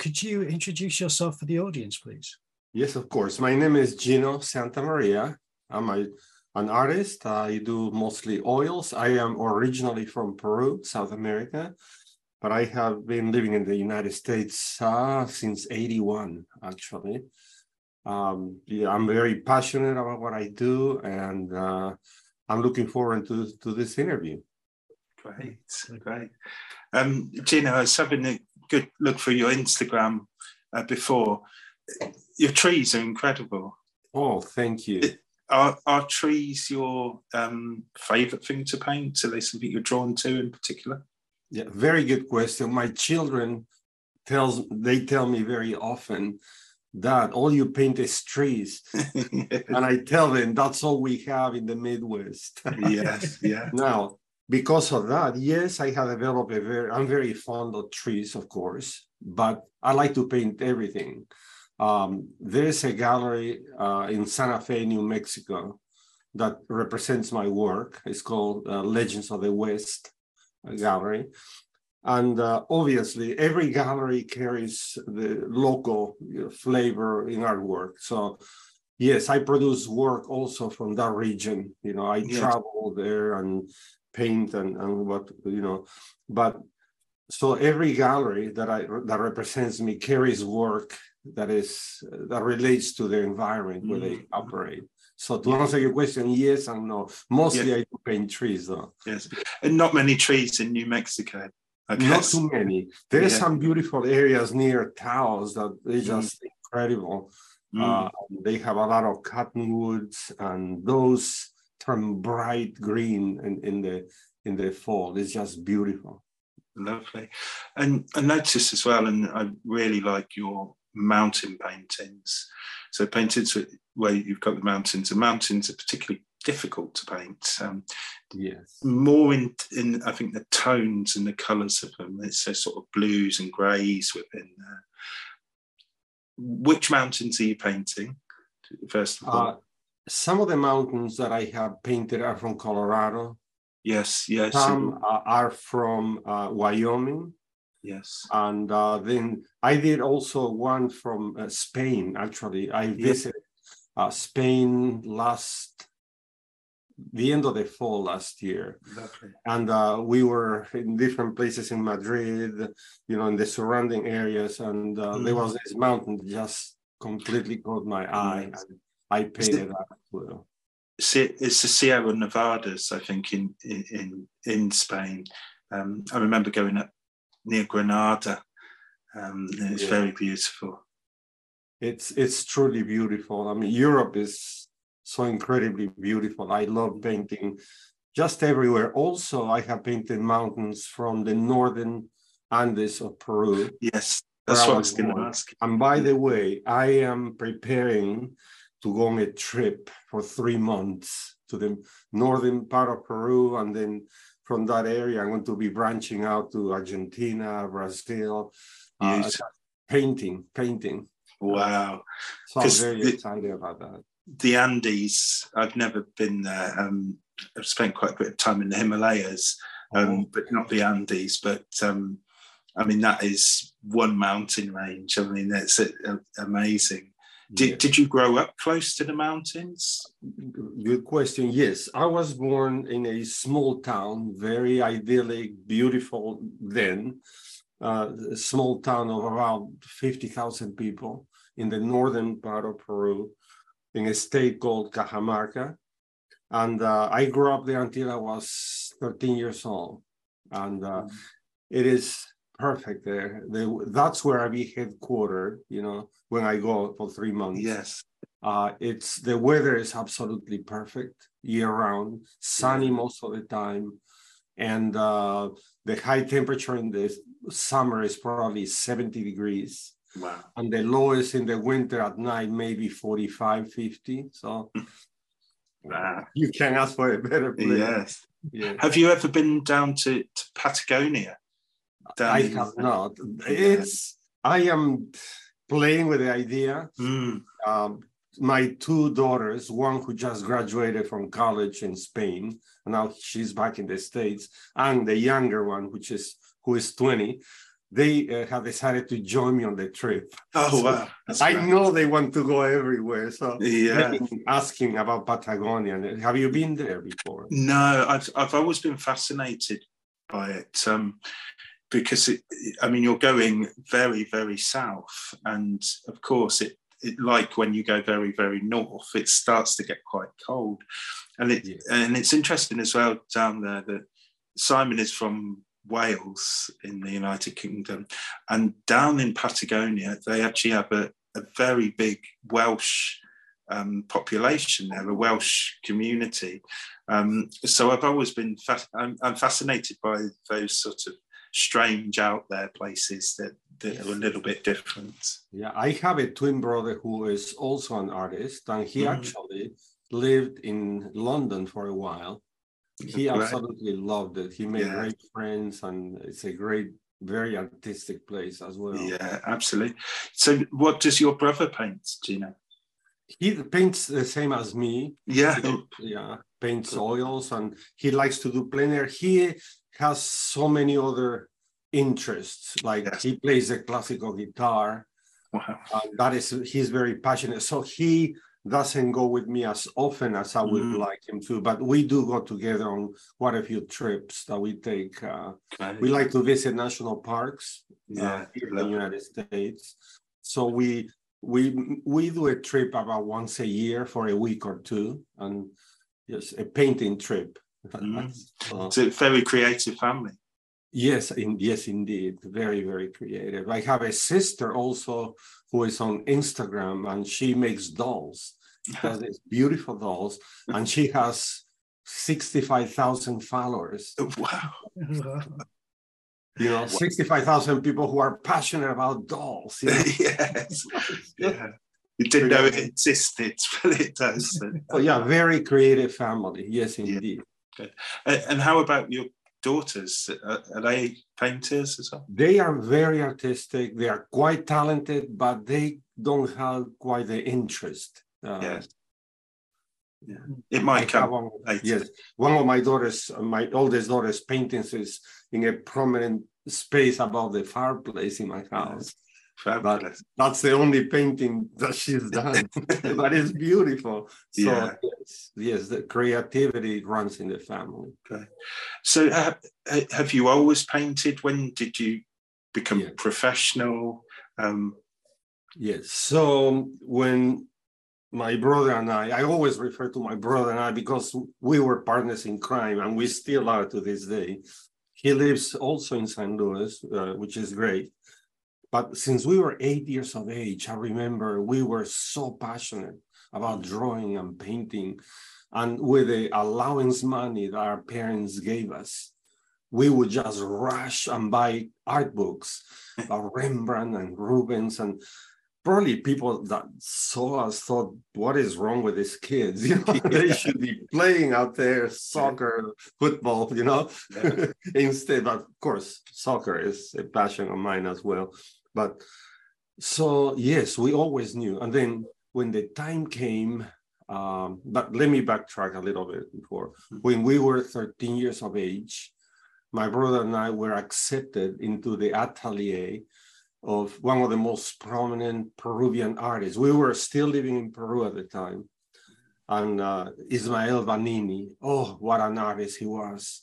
Okay, could you introduce yourself for the audience, please? Yes, of course. My name is Gino Santa Maria. I'm a, an artist. I do mostly oils. I am originally from Peru, South America, but I have been living in the United States uh, since 81, actually. Um, yeah, I'm very passionate about what I do, and uh, I'm looking forward to, to this interview. Great, great. Um, Gino, I was having a good look through your Instagram uh, before. Your trees are incredible. Oh, thank you. Are, are trees your um, favorite thing to paint? Are they something you're drawn to in particular? Yeah, very good question. My children tells they tell me very often that all you paint is trees, and I tell them that's all we have in the Midwest. yes, yeah. Now, because of that, yes, I have developed a very. I'm very fond of trees, of course, but I like to paint everything. Um, there's a gallery uh, in Santa Fe, New Mexico, that represents my work. It's called uh, Legends of the West Gallery. And uh, obviously, every gallery carries the local you know, flavor in our work. So, yes, I produce work also from that region. You know, I yes. travel there and paint and, and what, you know, but so every gallery that I that represents me carries work that is that relates to the environment where they mm-hmm. operate. So to answer your question, yes and no. Mostly yes. I do paint trees though. Yes, and not many trees in New Mexico. Not too many. There's yeah. some beautiful areas near Taos that is mm. just mm. incredible. Mm. Uh, they have a lot of cottonwoods, and those turn bright green in, in the in the fall. It's just beautiful. Lovely, and I notice as well, and I really like your mountain paintings. So paintings where you've got the mountains. and mountains are particularly difficult to paint. Um, yes. More in, in, I think, the tones and the colours of them. It's a sort of blues and greys within there. Which mountains are you painting, first of all? Uh, some of the mountains that I have painted are from Colorado. Yes, yes. Some uh, are from uh, Wyoming. Yes. And uh, then I did also one from uh, Spain, actually. I visited uh, Spain last, the end of the fall last year. Lovely. And uh, we were in different places in Madrid, you know, in the surrounding areas. And mm. there was this mountain just completely caught my eye. Yes. I painted that as well. It's the Sierra Nevadas, I think, in in in Spain. Um, I remember going up near Granada. Um, it's yeah. very beautiful. It's it's truly beautiful. I mean, Europe is so incredibly beautiful. I love painting just everywhere. Also, I have painted mountains from the northern Andes of Peru. Yes, that's what I was going to ask. And by the way, I am preparing to go on a trip for three months to the northern part of Peru and then from that area, I'm going to be branching out to Argentina, Brazil, uh, painting, painting. Wow. So I'm very the, excited about that. The Andes, I've never been there. Um, I've spent quite a bit of time in the Himalayas, um, oh. but not the Andes. But um, I mean, that is one mountain range. I mean, it's amazing. Did, did you grow up close to the mountains? Good question. Yes, I was born in a small town, very idyllic, beautiful then, uh, a small town of around 50,000 people in the northern part of Peru, in a state called Cajamarca. And uh, I grew up there until I was 13 years old. And uh, mm. it is perfect there. They, that's where I be headquartered, you know, when I go for three months. Yes. Uh, it's the weather is absolutely perfect year round, sunny yeah. most of the time. And uh, the high temperature in the summer is probably 70 degrees. Wow. And the lowest in the winter at night, maybe 45, 50. So wow. you can ask for a better place. Yes. Yeah. Have you ever been down to, to Patagonia? I have not. It's I am playing with the idea. Mm. Um, my two daughters, one who just graduated from college in Spain, and now she's back in the States, and the younger one, which is who is 20, they uh, have decided to join me on the trip. Oh So wow! That's I know they want to go everywhere. So Yeah. asking about Patagonia. Have you been there before? No, I've I've always been fascinated by it um, because it, I mean you're going very very south, and of course it, it like when you go very very north, it starts to get quite cold, and it Yeah. and it's interesting as well down there that Simon is from Wales in the United Kingdom, and down in Patagonia they actually have a, a very big Welsh um, population there, a Welsh community. Um, so I've always been fa- I'm, I'm fascinated by those sort of strange out there places that, that are a little bit different. Yeah, I have a twin brother who is also an artist, and he Mhm. actually lived in London for a while. He Right. absolutely loved it. He made Yeah. great friends, and it's a great, very artistic place as well. Yeah, absolutely. So what does your brother paint? Gina? He paints the same as me. Yeah. Yeah, paints oils, and he likes to do plein air. He has so many other interests. Like Yes. he plays the classical guitar. Wow. and that is he's very passionate so he doesn't go with me as often as i would Mm. like him to but we do go together on quite a few trips that we take uh, we like to visit national parks uh, yeah. here in the united states so we we we do a trip about once a year for a week or two and yes a painting trip Mm. So- It's a very creative family. Yes, in, yes, indeed. Very, very creative. I have a sister also who is on Instagram and she makes dolls. She has these beautiful dolls and she has 65,000 followers. wow. You know, 65,000 people who are passionate about dolls. you know. yes. Yeah. You didn't know it existed, but it does. So, yeah, very creative family. Yes, indeed. And and how about your daughters? Are, are they painters as well? They are very artistic. They are quite talented, but they don't have quite the interest. Uh, Yes. Yeah. It might have come one-. Yes, one of my daughters, my oldest daughter's paintings is in a prominent space above the fireplace in my house. Fabulous. That's the only painting that she's done, but it's beautiful. So Yeah. yes, yes, the creativity runs in the family. Okay. So, uh, have you always painted? When did you become professional? Um, Yes. So when my brother and I, I always refer to my brother and I because we were partners in crime and we still are to this day. He lives also in St. Louis, uh, which is great. But since we were eight years of age, I remember we were so passionate about drawing and painting. And with the allowance money that our parents gave us, we would just rush and buy art books about Rembrandt and Rubens and probably people that saw us thought, what is wrong with these kids? You know, they should be playing out there soccer, football, you know, Yeah. instead. But of course, soccer is a passion of mine as well. But so, yes, we always knew. And then when the time came, um, but let me backtrack a little bit before. When we were 13 years of age, my brother and I were accepted into the atelier of one of the most prominent Peruvian artists. We were still living in Peru at the time. And uh, Ismael Vanini, oh, what an artist he was.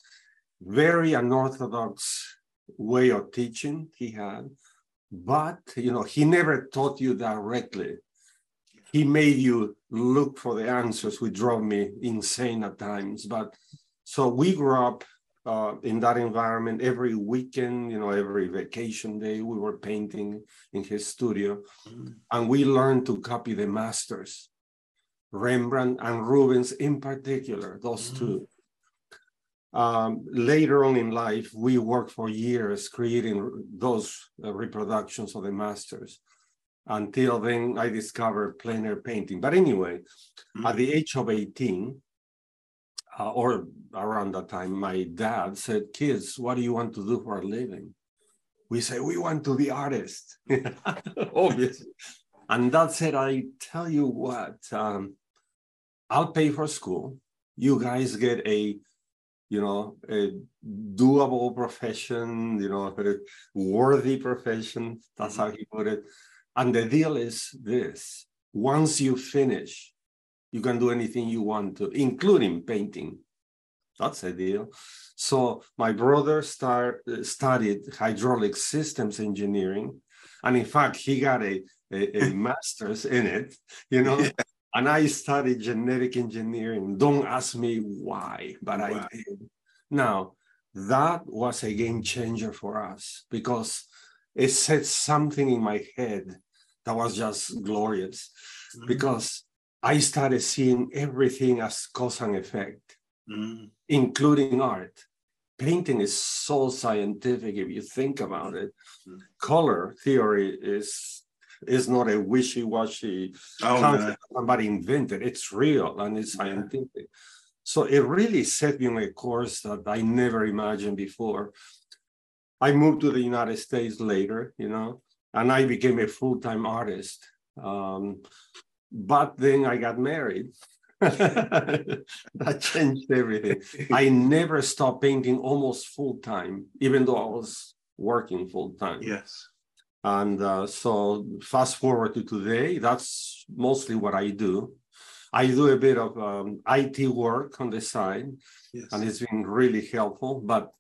Very unorthodox way of teaching he had. But, you know, he never taught you directly. He made you look for the answers, which drove me insane at times. But so we grew up uh, in that environment every weekend, you know, every vacation day, we were painting in his studio. And we learned to copy the masters, Rembrandt and Rubens in particular, those Mm. two. Um, later on in life, we worked for years creating those uh, reproductions of the masters. Until then, I discovered plein air painting. But anyway, at the age of 18, uh, or around that time, my dad said, Kids, what do you want to do for a living? We say, We want to be artists, obviously. And that said, I tell you what, um, I'll pay for school. You guys get a you know, a doable profession, you know, a worthy profession. That's how he put it. And the deal is this once you finish, you can do anything you want to, including painting. That's a deal. So my brother start, studied hydraulic systems engineering. And in fact, he got a, a, a master's in it, you know. And I studied genetic engineering. Don't ask me why, but wow. I did. Now, that was a game changer for us because it set something in my head that was just glorious mm-hmm. because I started seeing everything as cause and effect, mm-hmm. including art. Painting is so scientific if you think about it. Mm-hmm. Color theory is is not a wishy-washy oh, concept no. somebody invented. It's real and it's scientific. So it really set me on a course that I never imagined before. I moved to the United States later, you know, and I became a full-time artist. Um, but then I got married. that changed everything. I never stopped painting almost full time, even though I was working full time. Yes. And uh, so, fast forward to today, that's mostly what I do. I do a bit of um, IT work on the side, yes. and it's been really helpful. But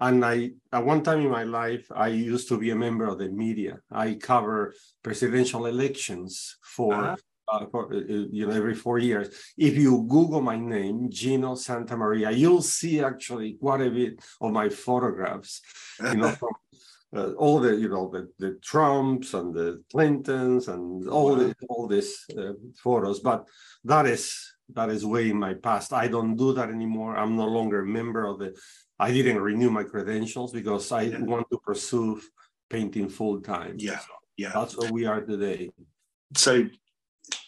and I, at one time in my life, I used to be a member of the media. I cover presidential elections for, uh-huh. uh, for uh, you know, every four years. If you Google my name, Gino Santa Maria, you'll see actually quite a bit of my photographs, you know, from uh, all the you know the, the Trumps and the Clintons and all wow. the, all these uh, photos. But that is that is way in my past. I don't do that anymore. I'm no longer a member of the. I didn't renew my credentials because I yeah. want to pursue painting full time. Yeah, yeah. That's where we are today. So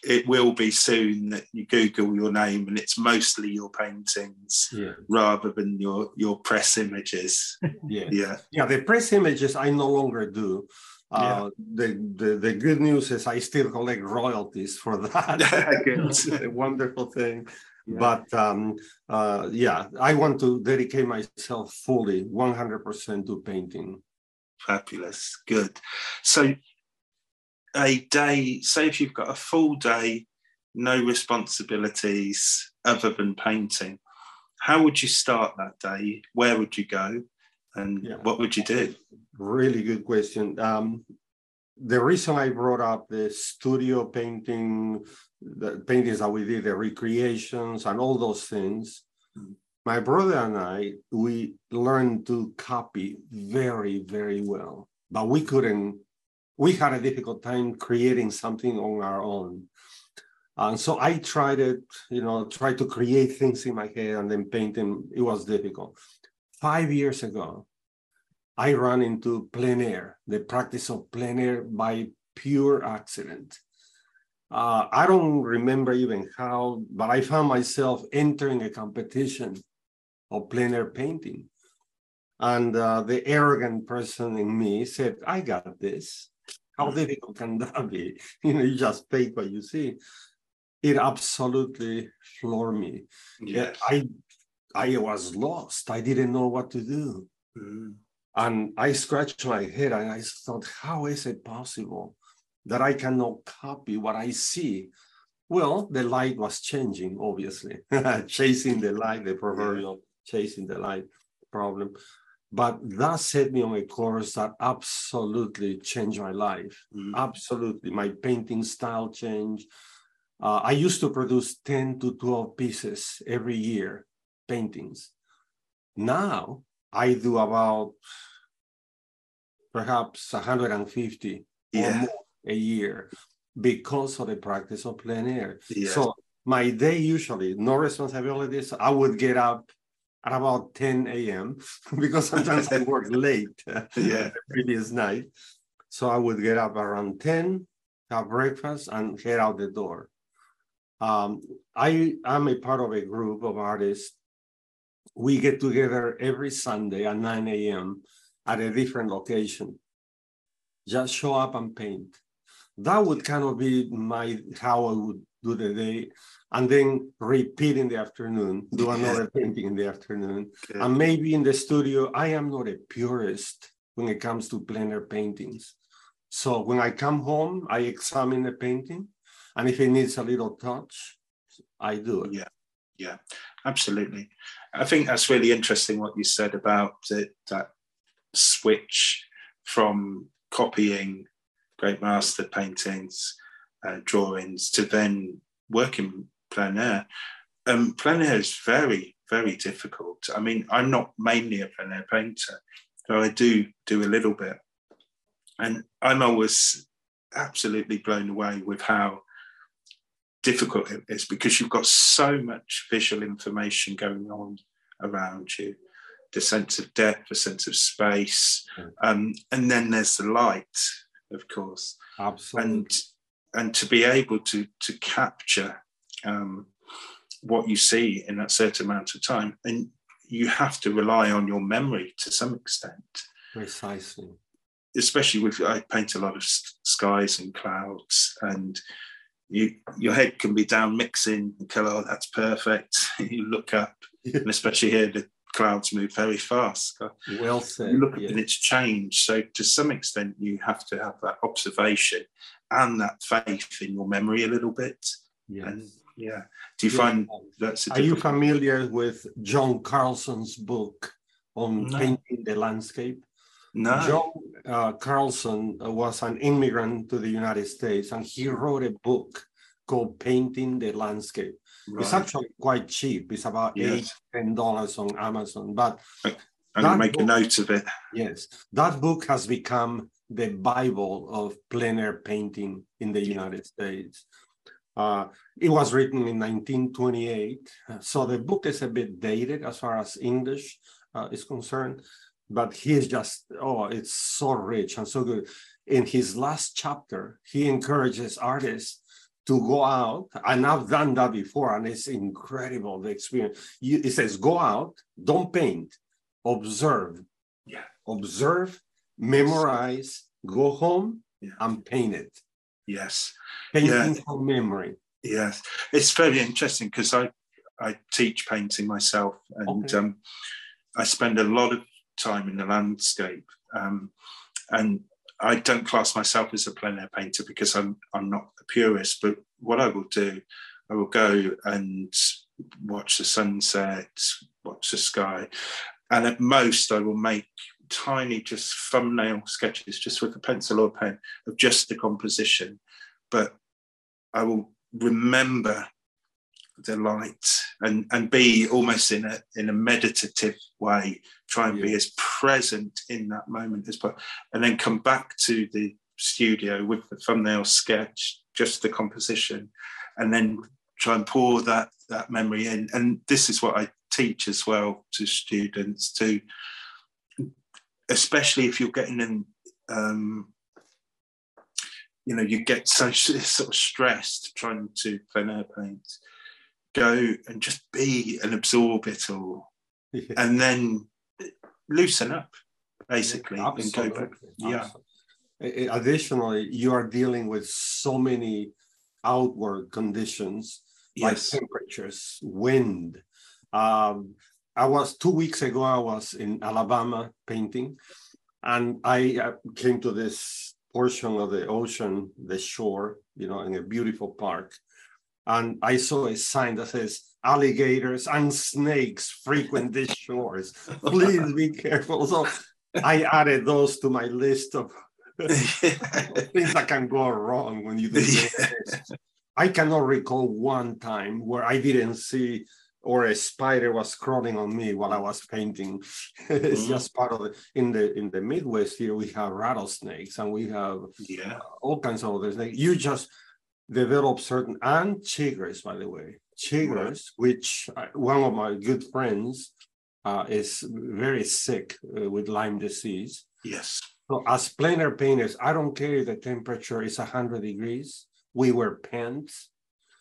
it will be soon that you Google your name and it's mostly your paintings yeah. rather than your your press images. yeah, yeah, yeah. The press images I no longer do. Uh, yeah. the, the the good news is I still collect royalties for that. it's a wonderful thing. Yeah. But um, uh, yeah, I want to dedicate myself fully, 100% to painting. Fabulous, good. So a day, say if you've got a full day, no responsibilities other than painting, how would you start that day? Where would you go? And yeah. what would you do? Really good question. Um, the reason I brought up the studio painting, the paintings that we did, the recreations and all those things, mm. my brother and I, we learned to copy very, very well, but we couldn't we had a difficult time creating something on our own. And so I tried it, you know, tried to create things in my head and then paint them. It was difficult. Five years ago, I ran into plein air, the practice of plein air by pure accident. Uh, I don't remember even how, but I found myself entering a competition of plein air painting. And uh, the arrogant person in me said, I got this. How difficult can that be? You know, you just paint what you see. It absolutely floored me. Yes. I I was lost. I didn't know what to do. Mm. And I scratched my head and I thought, how is it possible that I cannot copy what I see? Well, the light was changing, obviously, chasing the light, the proverbial chasing the light problem. But that set me on a course that absolutely changed my life. Mm-hmm. Absolutely. My painting style changed. Uh, I used to produce 10 to 12 pieces every year, paintings. Now I do about perhaps 150 yeah. or more a year because of the practice of plein air. Yeah. So my day usually, no responsibilities. I would get up at about 10 a.m. because sometimes I work late yeah. the previous night. So I would get up around 10, have breakfast, and head out the door. Um, I am a part of a group of artists. We get together every Sunday at 9 a.m. at a different location. Just show up and paint. That would kind of be my how I would do the day, and then repeat in the afternoon, do another painting in the afternoon. Good. And maybe in the studio, I am not a purist when it comes to plein air paintings. So when I come home, I examine the painting, and if it needs a little touch, I do it. Yeah, yeah, absolutely. I think that's really interesting what you said about it, that switch from copying great master paintings, uh, drawings, to then working plein air. Um, plein air is very, very difficult. I mean, I'm not mainly a plein air painter, so I do do a little bit. And I'm always absolutely blown away with how difficult it is because you've got so much visual information going on around you the sense of depth, the sense of space, Mm. um, and then there's the light, of course, Absolutely. and and to be able to to capture um, what you see in that certain amount of time, and you have to rely on your memory to some extent Precisely. especially with I paint a lot of skies and clouds, and you your head can be down mixing and go, oh, that's perfect. you look up, and especially here, the clouds move very fast. Well said. You look up and it's changed. So to some extent, you have to have that observation and that faith in your memory a little bit. Yes. And yeah, do you Yeah. find that's a Are you familiar with John Carlson's book on No. painting the landscape? No. John uh, Carlson was an immigrant to the United States and he wrote a book called Painting the Landscape. It's actually quite cheap. It's about eight, Yes. ten dollars on Amazon. But I'm that make a note of it. yes, that book has become the Bible of plein air painting in the United States. Uh, it was written in 1928, so the book is a bit dated as far as English uh, is concerned, but he is just, oh, it's so rich and so good. In his last chapter, he encourages artists to go out, and I've done that before, and it's incredible the experience. It says, go out, don't paint, observe. Yeah. Observe, memorize, go home, Yeah. and paint it. Yes. Painting from memory. Yes, it's very interesting because I I teach painting myself, and Okay. um, I spend a lot of time in the landscape. Um, and I don't class myself as a plein air painter because I'm I'm not a purist. But what I will do, I will go and watch the sunset, watch the sky, and at most I will make tiny just thumbnail sketches just with a pencil or pen of just the composition but i will remember the light and and be almost in a in a meditative way try and be as present in that moment as possible and then come back to the studio with the thumbnail sketch just the composition and then try and pour that that memory in. And this is what i teach as well to students to especially if you're getting in um, you know you get so sort of stressed trying to plein air paint go and just be and absorb it all and then loosen up basically and go back yeah Absolutely. A- a- Additionally, you are dealing with so many outward conditions like yes temperatures, wind. Um, I was two weeks ago. I was in Alabama painting, and I uh, came to this portion of the ocean, the shore, you know, in a beautiful park, and I saw a sign that says alligators and snakes frequent these shores. Please be careful. So I added those to my list of things that can go wrong when you do this. I cannot recall one time where I didn't see or a spider was crawling on me while I was painting. it's Mhm. just part of it. In the in the Midwest here, we have rattlesnakes and we have yeah all kinds of other snakes. You just develop certain and chiggers, by the way, chiggers, which uh, one of my good friends uh, is very sick uh, with Lyme disease. yes So as plein air painters, I don't care if the temperature is 100 degrees. We wear pants,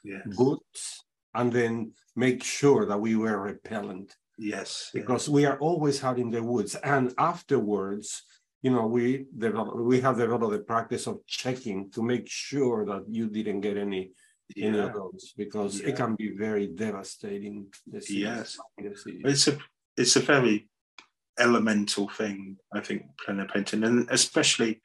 yes boots, and then make sure that we wear repellent yes because we are always out in the woods. And afterwards, you know, we develop, we have developed the practice of checking to make sure that you didn't get any yeah. any of those because yeah. it can be very devastating. Yes, it's a it's a very elemental thing, I think, painting, and especially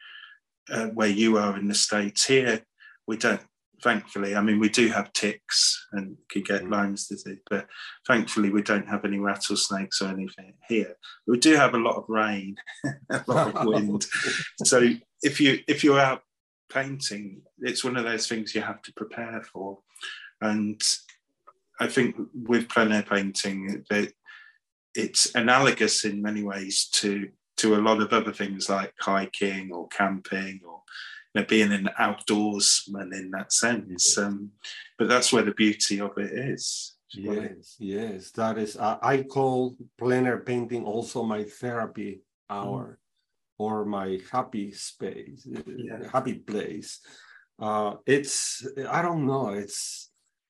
uh, where you are in the states. Here, we don't. Thankfully, I mean, we do have ticks and could get mm. Lyme's disease, but thankfully, we don't have any rattlesnakes or anything here. We do have a lot of rain, a lot of wind. so if you if you're out painting, it's one of those things you have to prepare for, and I think with plein air painting, that it's analogous in many ways to to a lot of other things like hiking or camping or you know, being an outdoorsman in that sense. Um, but that's where the beauty of it is. Yes, yes, that is. Uh, I call plein air painting also my therapy hour, mm. or my happy space, yeah. happy place. Uh, it's I don't know. It's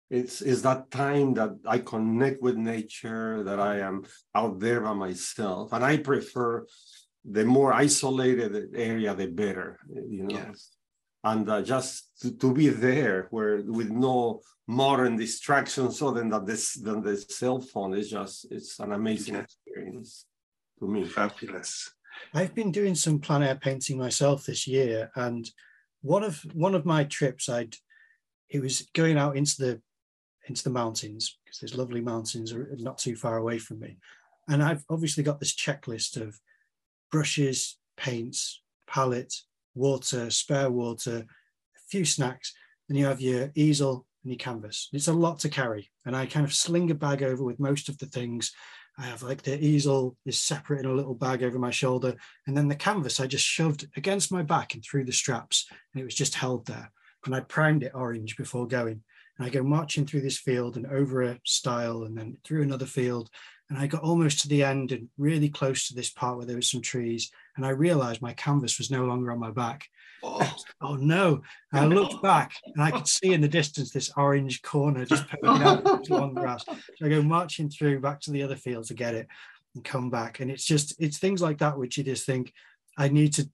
it's is that time that I connect with nature, that I am out there by myself, and I prefer the more isolated area, the better, you know. Yes. And uh, just to, to, be there, where with no modern distractions other than that this than the cell phone is just it's an amazing experience to me. Fabulous. I've been doing some plein air painting myself this year, and one of one of my trips, I'd it was going out into the into the mountains because there's lovely mountains not too far away from me. And I've obviously got this checklist of brushes, paints, palette, water, spare water, a few snacks, and you have your easel and your canvas. It's a lot to carry. And I kind of sling a bag over with most of the things. I have like the easel is separate in a little bag over my shoulder. And then the canvas I just shoved against my back and through the straps. And it was just held there. And I primed it orange before going. And I go marching through this field and over a stile and then through another field. And I got almost to the end and really close to this part where there was some trees. And I realized my canvas was no longer on my back. Oh, oh no. And I looked back and I could see in the distance this orange corner just poking out long grass. So I go marching through back to the other field to get it and come back. And it's just, it's things like that which you just think, I need to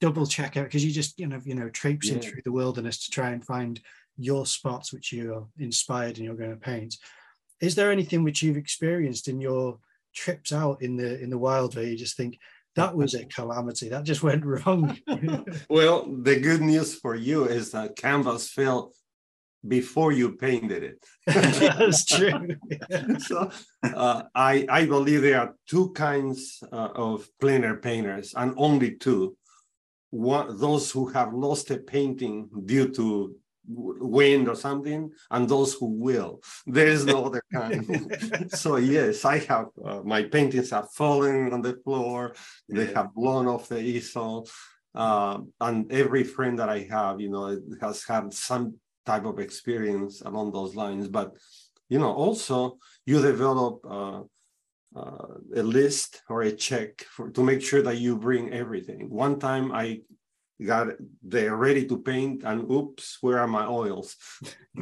double check out because you just, you know, you know, traipsing yeah. through the wilderness to try and find your spots which you're inspired and you're going to paint. Is there anything which you've experienced in your trips out in the in the wild where you just think that was a calamity that just went wrong? well, the good news for you is that canvas fell before you painted it. That's true. so uh, I I believe there are two kinds uh, of plein air painters, and only two. One, those who have lost a painting due to wind or something, and those who will. There is no other kind. so yes, I have uh, my paintings have fallen on the floor. They yeah. have blown off the easel, uh, and every friend that I have, you know, has had some type of experience along those lines. But you know, also you develop. Uh, uh, a list or a check for, to make sure that you bring everything. One time I got they're ready to paint and oops where are my oils?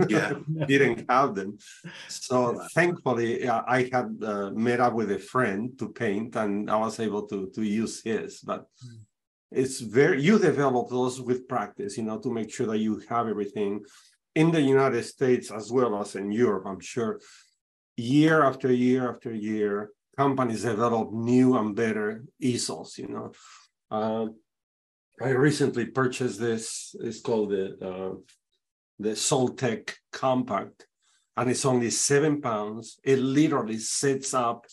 Yeah. Didn't have them. So thankfully i had uh, met up with a friend to paint and i was able to to use his but mm. it's very you develop those with practice you know to make sure that you have everything in the united states as well as in europe i'm sure. Year after year after year companies develop new and better easels you know. Uh, I recently purchased this. It's called the uh, the Soltek Compact, and it's only seven pounds. It literally sets up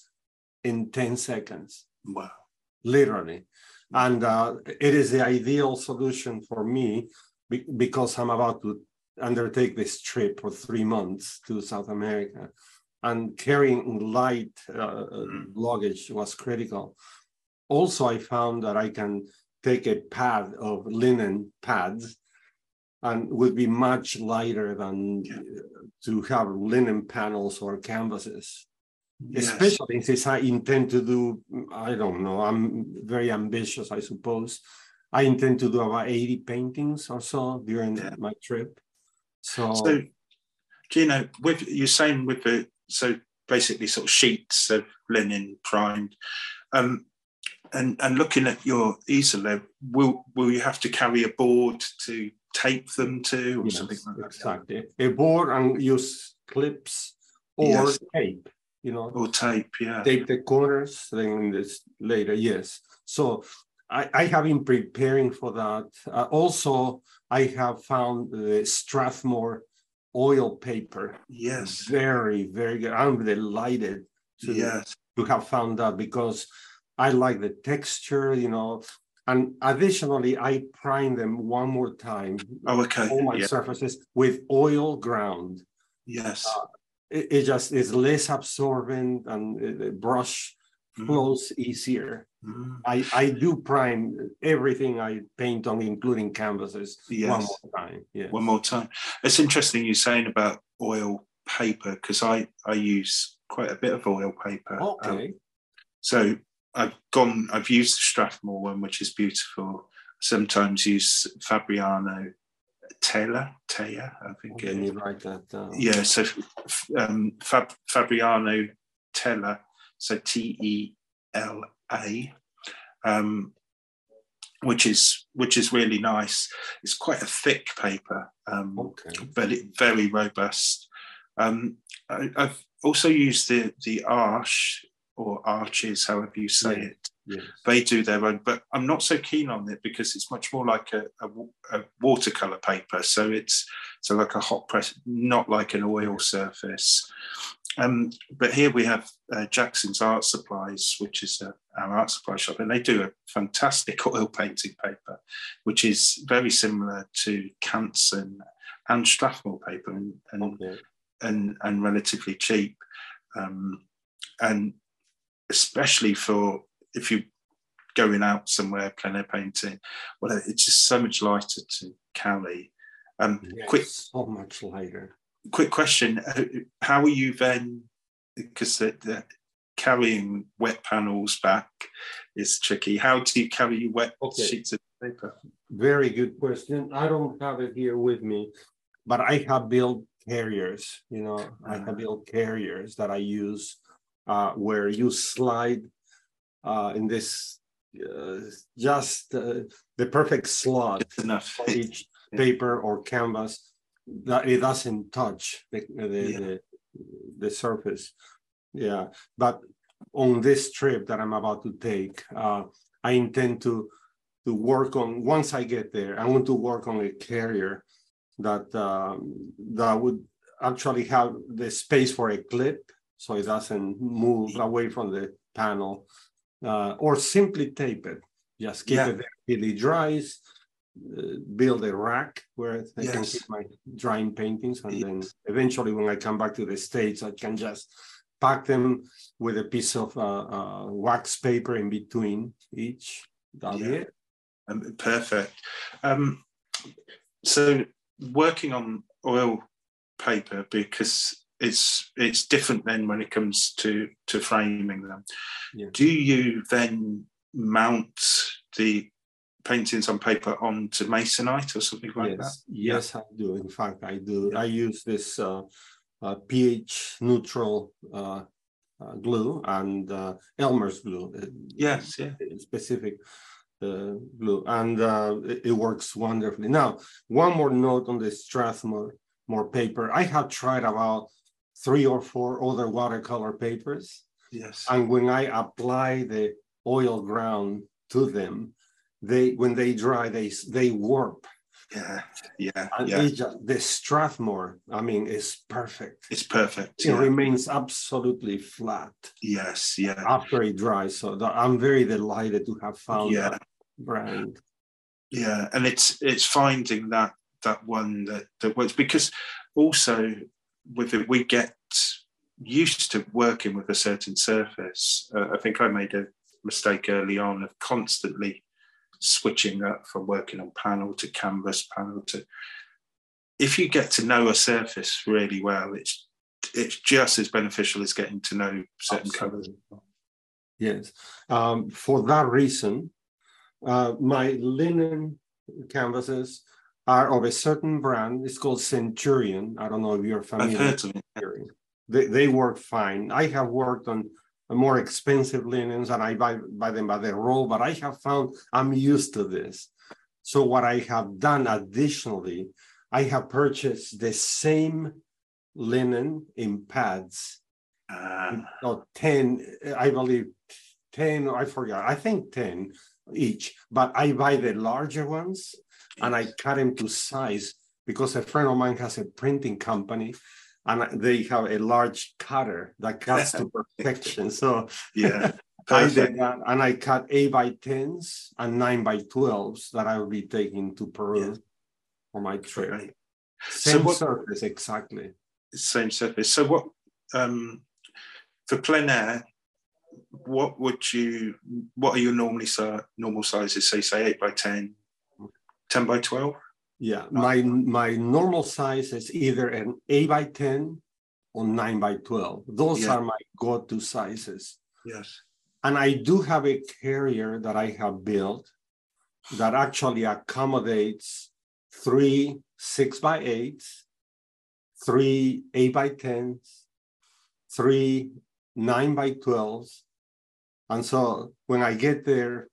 in ten seconds. Wow! Literally, and uh, it is the ideal solution for me be- because I'm about to undertake this trip for three months to South America, and carrying light uh, mm. luggage was critical. Also, I found that I can take a pad of linen pads and would be much lighter than to have linen panels or canvases. Yes. Especially since I intend to do, I don't know, I'm very ambitious, I suppose. I intend to do about 80 paintings or so during yeah. my trip. So, so you with you're saying with the so basically sort of sheets of linen primed. Um, and and looking at your easel, will will you have to carry a board to tape them to, or yes, something like that? Exactly, a board and use clips or yes. tape. You know, or tape, yeah. Tape the corners. Then this later, yes. So I, I have been preparing for that. Uh, also, I have found the Strathmore oil paper. Yes. Very, very good. I'm delighted to, yes. to have found that because I like the texture, you know. And additionally, I prime them one more time. Oh, okay. All my yeah. surfaces with oil ground. Yes. Uh, it, it, just is less absorbent and the brush mm-hmm. flows mm. easier. Mm. I, I do prime everything I paint on, including canvases, yes. one more time. Yeah. One more time. It's interesting you're saying about oil paper because I, I use quite a bit of oil paper. Okay. Um, so I've gone, I've used the Strathmore one, which is beautiful. Sometimes use Fabriano Tela, Tela, I think. Can you write that down? Yeah, so um, Fab, Fabriano Tela, so T E L A, um, which is which is really nice. It's quite a thick paper, um, okay. but it, very robust. Um, I, have also used the the Arches or arches, however you say yeah. it. Yes. They do their own, but I'm not so keen on it because it's much more like a, a, a watercolor paper. So it's so like a hot press, not like an oil surface. Um, but here we have uh, Jackson's Art Supplies, which is a, our art supply shop, and they do a fantastic oil painting paper, which is very similar to Canson and Strathmore paper, and and, okay. and, and relatively cheap. Um, and especially for if you're going out somewhere plein air painting, well, it's just so much lighter to carry. Um, yes, quick, so much lighter. Quick question: uh, How are you then? Because the, the, carrying wet panels back is tricky. How do you carry your wet okay. sheets of paper? Very good question. I don't have it here with me, but I have built carriers. You know, I have ah. built carriers that I use uh, where you slide uh, in this uh, just uh, the perfect slot enough each paper or canvas that it doesn't touch the the, yeah. the, the surface. Yeah, but on this trip that I'm about to take, uh, I intend to to work on once I get there. I want to work on a carrier that um, that would actually have the space for a clip so it doesn't move away from the panel, uh, or simply tape it. Just keep yeah. it there till it dries. Uh, build a rack where I yes. can keep my drying paintings, and yes. then eventually, when I come back to the states, I can just pack them with a piece of uh, uh wax paper in between each. That'll yeah. be it. Um, perfect. Um, so working on oil paper because it's it's different then when it comes to to framing them. Yeah. Do you then mount the paintings on paper onto masonite or something like yes. that? Yes, I do. In fact, I do. Yeah. I use this uh, uh, pH neutral uh, uh, glue and uh, Elmer's glue. Uh, yes, yeah. Specific glue, and it, it, works wonderfully. Now, one more note on the Strathmore more paper. I have tried about three or four other watercolor papers. Yes. And when I apply the oil ground to them, they when they dry, they they warp. Yeah, yeah, and yeah. Just, the Strathmore, I mean, is perfect. It's perfect. It yeah. remains absolutely flat. Yes, yeah. After it dries, so the, I'm very delighted to have found yeah. that brand. Yeah, and it's it's finding that that one that that works because also with it, we get used to working with a certain surface. Uh, I think I made a mistake early on of constantly switching up from working on panel to canvas panel to. If you get to know a surface really well, it's it's just as beneficial as getting to know certain colors. Yes, um, for that reason, uh, my linen canvases are of a certain brand. It's called Centurion. I don't know if you're familiar. I've heard of it. They, they work fine. I have worked on more expensive linens and I buy, buy them by the roll, but I have found I'm used to this. So what I have done additionally, I have purchased the same linen in pads. Uh, Oh, 10, I believe 10, I forgot, I think 10 each, but I buy the larger ones and I cut them to size because a friend of mine has a printing company and they have a large cutter that cuts to perfection. So yeah, I did that and I cut eight by tens and nine by twelves that I will be taking to Peru Yeah. for my trip. Great. Same what- surface, exactly. Same surface. So what um, for plein air? What would you? What are your normally normal sizes? So you say eight by 10, 10 by twelve. Yeah, my my normal size is either an eight by ten or nine by twelve. Those Yeah. are my go-to sizes. Yes. And I do have a carrier that I have built that actually accommodates three six by eights, three eight by tens, three nine by twelves. And so when I get there,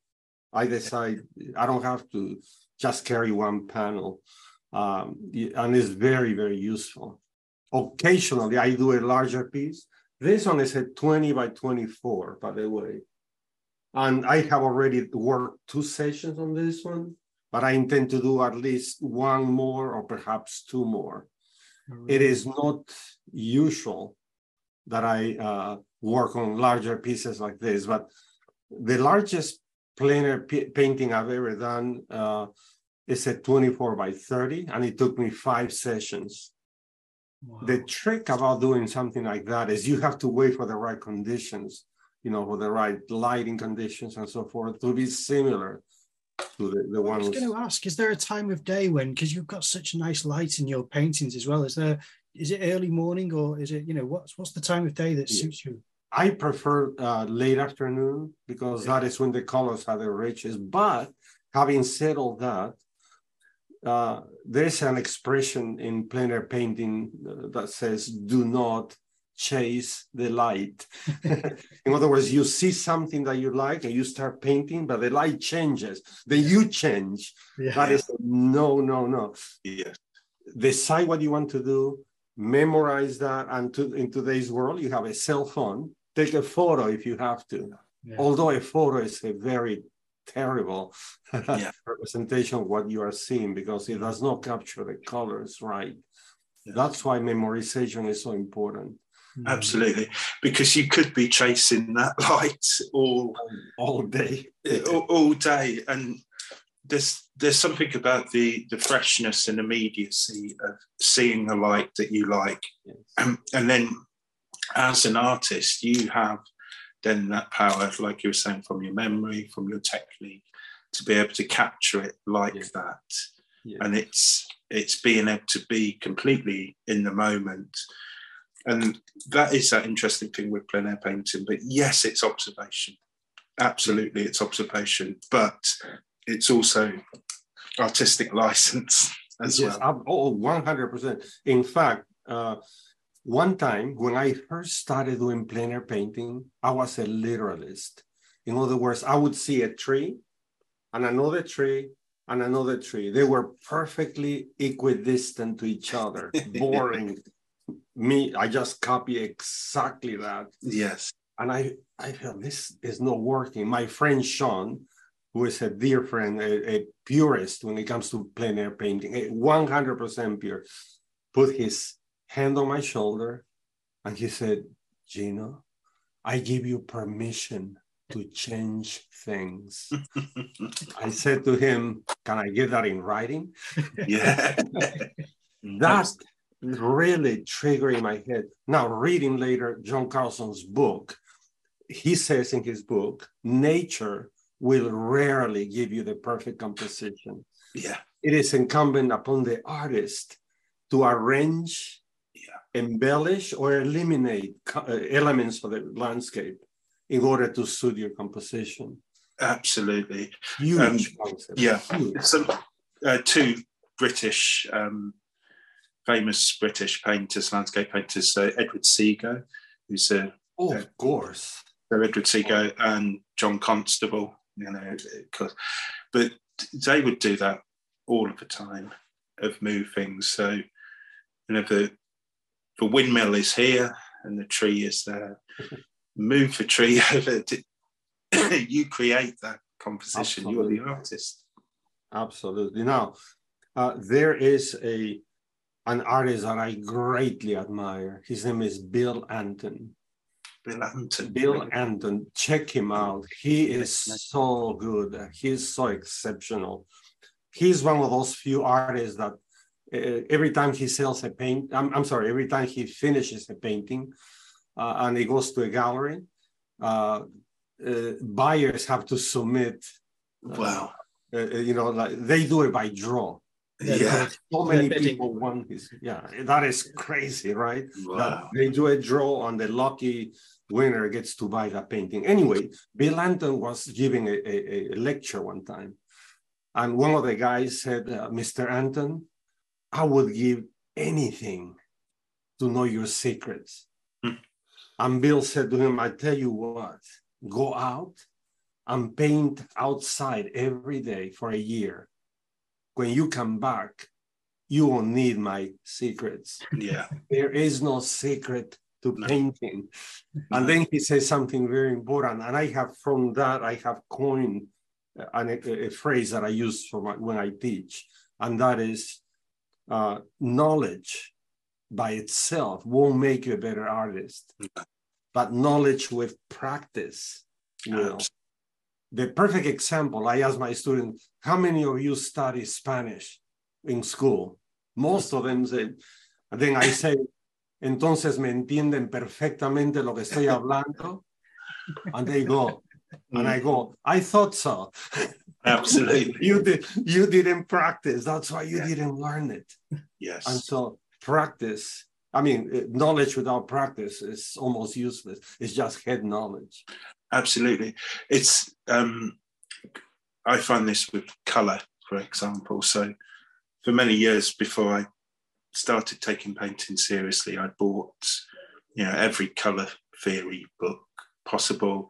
I decide I don't have to just carry one panel. Um, and it's very, very useful. Occasionally, I do a larger piece. This one is a 20 by 24, by the way. And I have already worked two sessions on this one, but I intend to do at least one more or perhaps two more. It is not usual that I uh, work on larger pieces like this, but the largest plein air p- painting I've ever done uh, is a 24 by 30, and it took me five sessions. Wow. The trick about doing something like that is you have to wait for the right conditions, you know, for the right lighting conditions and so forth to be similar to the, the I was going to ask, is there a time of day when, because you've got such nice light in your paintings as well, is there, is it early morning or is it, you know, what's what's the time of day that Yeah. suits you? I prefer uh, late afternoon because that is when the colors are the richest. But having said all that, uh, there's an expression in plein air painting uh, that says, do not chase the light. in other words, you see something that you like and you start painting, but the light changes, then you change. Yeah. That is no, no, no Yes. decide what you want to do, memorize that, and to, in today's world, you have a cell phone. Take a photo if you have to. Yeah. Although a photo is a very terrible Yeah. representation of what you are seeing because it does not capture the colors right. Yeah. That's why memorization is so important Mm. Absolutely, because you could be chasing that light all all day. all, all day, and there's there's something about the the freshness and immediacy of seeing the light that you like, Yes. and then as an artist, you have then that power, like you were saying, from your memory, from your technique, to be able to capture it like Yeah. that, Yeah. and it's it's being able to be completely in the moment and that is that interesting thing with plein air painting but yes it's observation absolutely it's observation but it's also artistic license as yes, well oh, 100%. In fact, uh, one time when I first started doing plein air painting, I was a literalist. In other words, I would see a tree and another tree and another tree. They were perfectly equidistant to each other, boring. Me, I just copy exactly that. yes And I, I felt this is not working. My friend Sean, who is a dear friend, a, a purist when it comes to plein air painting, 100% pure, put his hand on my shoulder and he said, Gino, I give you permission to change things. I said to him, Can I get that in writing? yeah That really triggered in my head. Now, reading later John Carlson's book, he says in his book, nature will rarely give you the perfect composition. yeah It is incumbent upon the artist to arrange. Embellish, or eliminate uh, elements of the landscape in order to suit your composition. absolutely Huge Um, concept. yeah. huge. some uh, two british um, famous british painters landscape painters uh, edward seago who's a Oh, of course. So Edward Seago and John Constable, you know, but they would do that all of the time of moving. So, you know, the the windmill is here and the tree is there. move the tree over. You create that composition. Absolutely. You're the artist. Absolutely. Now, uh, there is a an artist that I greatly admire. His name is Bill Anton. Bill Anton. Bill Anton. Check him out. He is so good. He's so exceptional. He's one of those few artists that uh, every time he sells a paint, I'm, I'm sorry, every time he finishes a painting uh, and he goes to a gallery, uh, uh buyers have to submit. Uh, wow. Uh, you know, like they do it by draw. Yeah, so many people want his. Yeah, that is crazy, right? Wow. That they do a draw, and the lucky winner gets to buy that painting. Anyway, Bill Anton was giving a, a, a lecture one time, and one of the guys said, uh, "Mr. Anton, I would give anything to know your secrets." Hmm. And Bill said to him, "I tell you what, go out and paint outside every day for a year." when you come back, you won't need my secrets. Yeah. There is no secret to no. painting. And then he says something very important. And I have, from that, I have coined an, a, a, phrase that I use for my, when I teach, and that is uh, knowledge by itself won't make you a better artist, but knowledge with practice will the perfect example, I ask my students, how many of you study Spanish in school? Most of them say, and then I say, entonces me entienden perfectamente lo que estoy hablando? And they go, and I go, I thought so. Absolutely. you did you didn't practice. That's why you yeah. didn't learn it. Yes. And so practice, I mean, knowledge without practice is almost useless. It's just head knowledge absolutely. It's um, I find this with color, for example. So for many years before I started taking painting seriously, I bought you know every color theory book possible,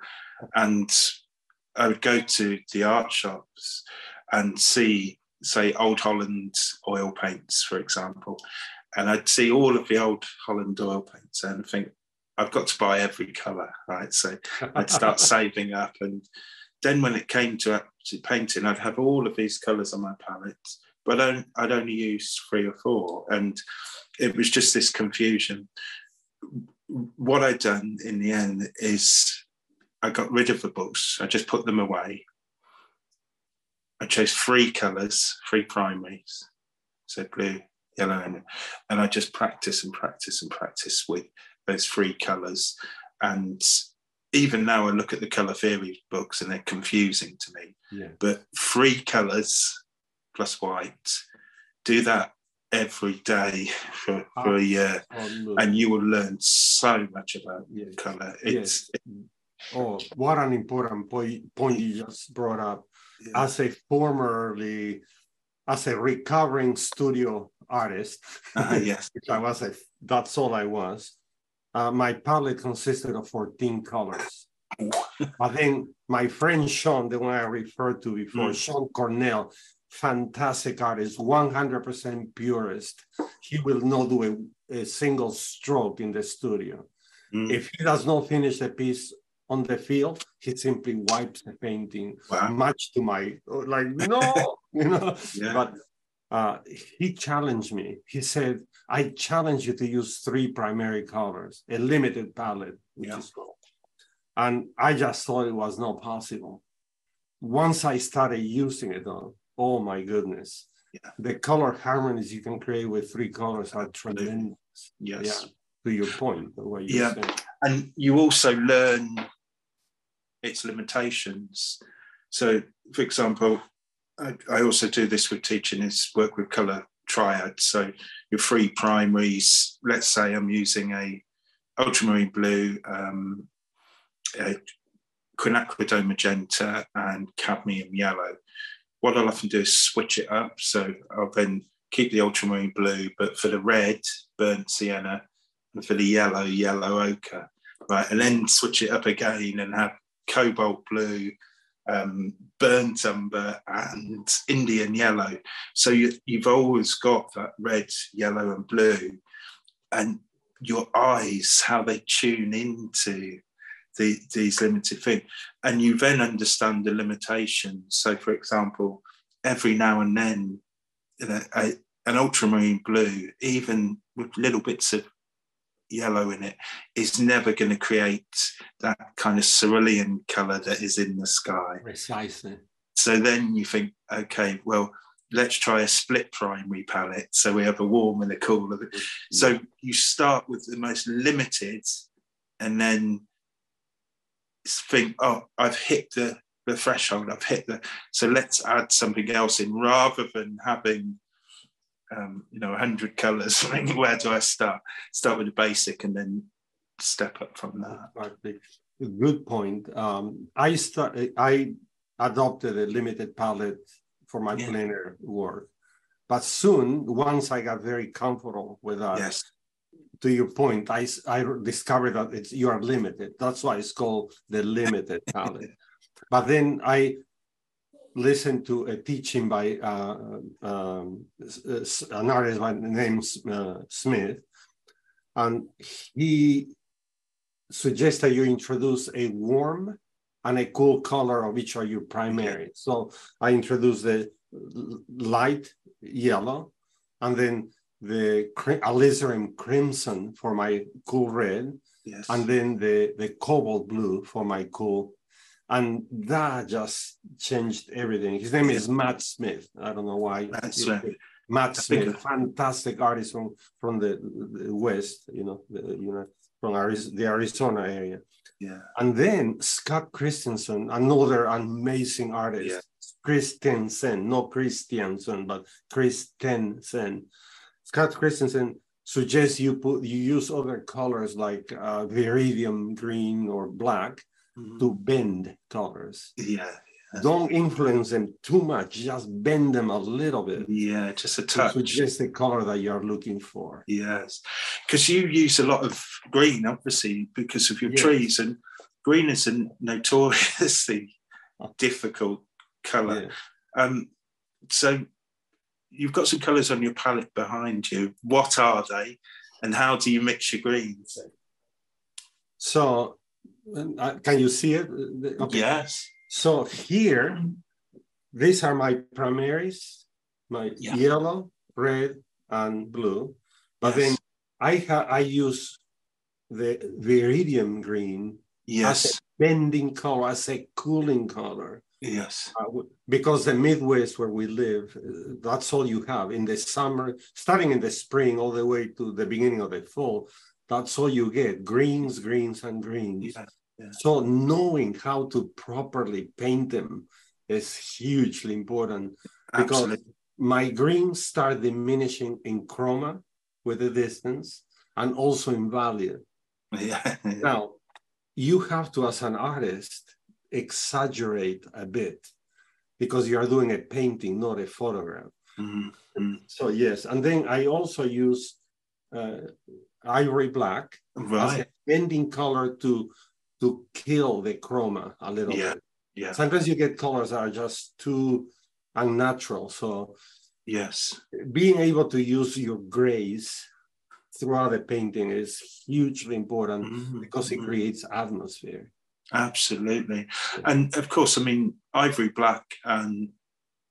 and I would go to the art shops and see, say, Old Holland oil paints, for example, and I'd see all of the Old Holland oil paints and think, I've got to buy every color, right? So I'd start saving up. And then when it came to, to painting, I'd have all of these colors on my palette, but I'd, I'd only use three or four. And it was just this confusion. What I'd done in the end is I got rid of the books, I just put them away. I chose three colors, three primaries, so blue, yellow, and, and I just practice and practice and practice with those three colours. And even now, I look at the colour theory books and they're confusing to me. Yeah. But three colours plus white, do that every day for, for a ah, year, oh, and you will learn so much about yes. colour. It's yes. Oh, what an important point, point you just brought up. Yeah. As a formerly, as a recovering studio artist, uh, yes, I was a, that's all I was uh, my palette consisted of 14 colors. but then my friend Sean, the one I referred to before, mm. Sean Cornell, fantastic artist, 100% purist. He will not do a, a single stroke in the studio. Mm. If he does not finish the piece on the field, he simply wipes the painting. Wow. Much to my like, no, you know. Yeah. But uh, he challenged me. He said, I challenge you to use three primary colors, a limited palette, which yeah. is cool. And I just thought it was not possible. Once I started using it, though, oh my goodness, yeah. the color harmonies you can create with three colors are tremendous. Yes. Yeah, to your point. What you yeah. Saying. And you also learn its limitations. So, for example, I, I also do this with teaching is work with color triad. So your three primaries, let's say I'm using a ultramarine blue, um, a quinacridone magenta and cadmium yellow. What I'll often do is switch it up. So I'll then keep the ultramarine blue, but for the red, burnt sienna, and for the yellow, yellow ochre. right? And then switch it up again and have cobalt blue, um, burnt umber, and Indian yellow. So you, you've always got that red, yellow, and blue, and your eyes, how they tune into the, these limited things, and you then understand the limitations. So, for example, every now and then, you know, a, an ultramarine blue, even with little bits of yellow in it is never going to create that kind of cerulean color that is in the sky. Precisely. So then you think, okay, well, let's try a split primary palette. So we have a warm and a cool. Mm-hmm. So you start with the most limited and then think, oh, I've hit the, the threshold, I've hit the, so let's add something else in rather than having um, you know, 100 colors. Where do I start? Start with the basic and then step up from that. Good point. Um, I start, I adopted a limited palette for my yeah. plein work, but soon, once I got very comfortable with that, yes. to your point, I, I discovered that it's you are limited. That's why it's called the limited palette. but then I listened to a teaching by uh, um, an artist by the name uh, Smith, and he suggested you introduce a warm and a cool color of each of your primary. So I introduced the light yellow, and then the alizarin crimson for my cool red, yes. and then the, the cobalt blue for my cool and that just changed everything. His name is Matt Smith. I don't know why. Matt Smith. Matt Smith, fantastic artist from from the, the West, you know, the, you know, from Arizona, the Arizona area. Yeah. And then Scott Christensen, another amazing artist. Yeah. Christensen, not Christiansen, but Christensen. Scott Christensen suggests you put you use other colors like uh, viridian green or black mm-hmm. to bend colors. Yeah, Don't influence them too much. Just bend them a little bit. Yeah, just a touch. To just the color that you're looking for. Yes, because you use a lot of green, obviously, because of your yes. trees, and green is a notoriously difficult color. Yeah. Um, so you've got some colors on your palette behind you. What are they, and how do you mix your greens? So can you see it? Okay. Yes. So here, these are my primaries, my yeah. yellow, red, and blue. But yes. then I ha- I use the viridian green yes. as a bending color, as a cooling color. Yes. Uh, because the Midwest where we live, uh, that's all you have. In the summer, starting in the spring all the way to the beginning of the fall, that's all you get greens, greens, and greens. Yes. So knowing how to properly paint them is hugely important because Absolutely. my greens start diminishing in chroma with the distance and also in value. Yeah. now, you have to, as an artist, exaggerate a bit because you are doing a painting, not a photograph. Mm-hmm. So yes, and then I also use uh, ivory black right. as a bending color to to kill the chroma a little yeah. bit. Yeah. Sometimes you get colors that are just too unnatural. So yes, being able to use your grays throughout the painting is hugely important mm-hmm. because it mm-hmm. creates atmosphere. Absolutely. And of course, I mean, ivory black and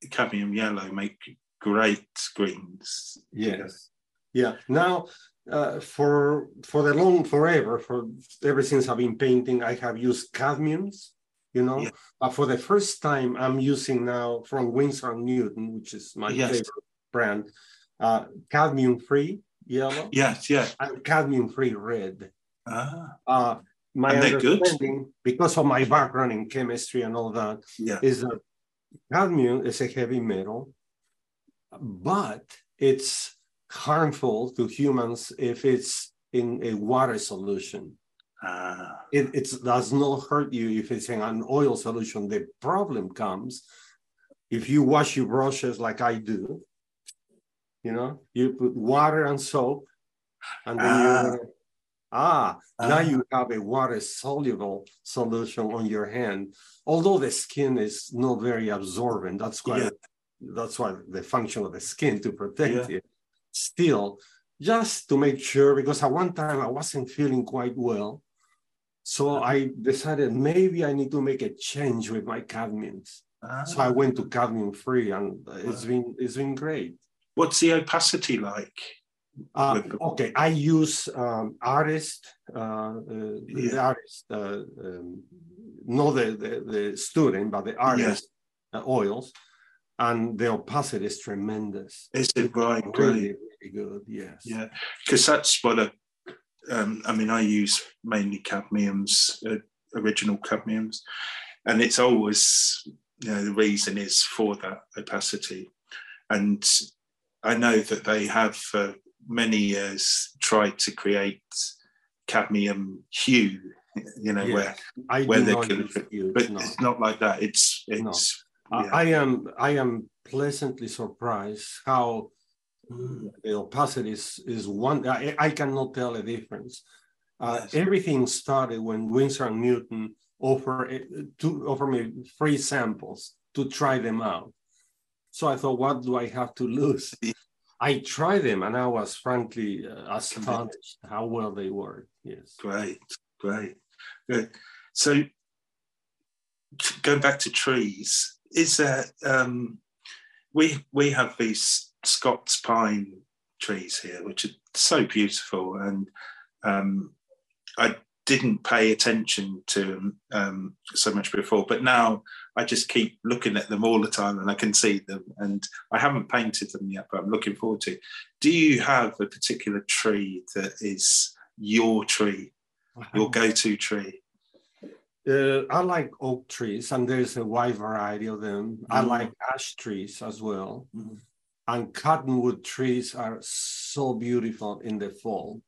cadmium yellow make great greens. Yes. Yeah. Now, uh, for for the long forever for ever since I've been painting, I have used cadmiums, you know. Yeah. But for the first time, I'm using now from Winsor and Newton, which is my yes. favorite brand, uh, cadmium free yellow. Yes, yes. And cadmium free red. Ah. Uh, my and understanding, good? because of my background in chemistry and all that, yeah. is that cadmium is a heavy metal, but it's harmful to humans if it's in a water solution. Uh, it, it does not hurt you if it's in an oil solution. The problem comes if you wash your brushes like I do, you know, you put water and soap, and then uh, Ah, uh, now you have a water soluble solution on your hand. Although the skin is not very absorbent, that's why yeah. that's why the function of the skin to protect yeah. it. Still, just to make sure, because at one time I wasn't feeling quite well. So. I decided maybe I need to make a change with my cadmiums. Ah. So I went to cadmium free and it's been it's been great. What's the opacity like? Uh, okay, I use um, artist, uh, uh, yeah. the artist, uh, um, not the, the, the, student, but the artist yes. Uh, oils, and the opacity is tremendous. Is it right? Really, really good. Yes. Yeah, because that's what a. Um, I mean, I use mainly cadmiums, uh, original cadmiums, and it's always you know the reason is for that opacity, and I know that they have for many years tried to create cadmium hue, you know, where I where they can, but no. it's not like that. It's it's. Yeah. I am I am pleasantly surprised how mm. the opacity is, is one. I, I cannot tell a difference. Uh, yes. Everything started when Winsor and Newton offer to offer me free samples to try them out. So I thought, what do I have to lose? I tried them and I was frankly uh, astonished how well they work. Yes. Great, great, good. So going back to trees, is there, um, we, we have these Scots pine trees here, which are so beautiful. And um, I didn't pay attention to them um, so much before, but now I just keep looking at them all the time and I can see them. And I haven't painted them yet, but I'm looking forward to. Do you have a particular tree that is your tree, your go-to tree? Uh, I like oak trees, and there's a wide variety of them. Mm. I like ash trees as well. Mm. And cottonwood trees are so beautiful in the fall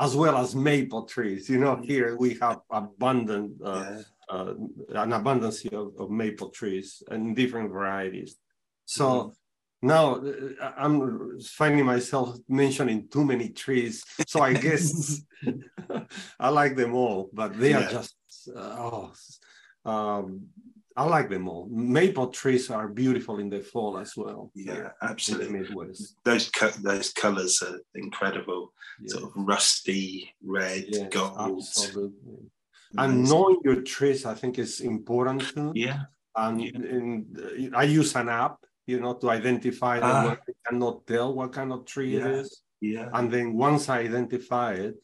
as well as maple trees. You know, here we have abundant, uh, yeah. uh, an abundance of, of, maple trees and different varieties. So mm-hmm. now uh, I'm finding myself mentioning too many trees. So I guess I like them all, but they yeah. are just, oh, um, I like them all. Maple trees are beautiful in the fall as well. Yeah, absolutely. Those those colors are incredible. Yeah. Sort of rusty red, yes, gold. Absolutely. And knowing your trees, I think, is important too. Yeah. And, yeah. and I use an app, you know, to identify them. Ah. I cannot tell what kind of tree yeah. it is. Yeah. And then once I identify it,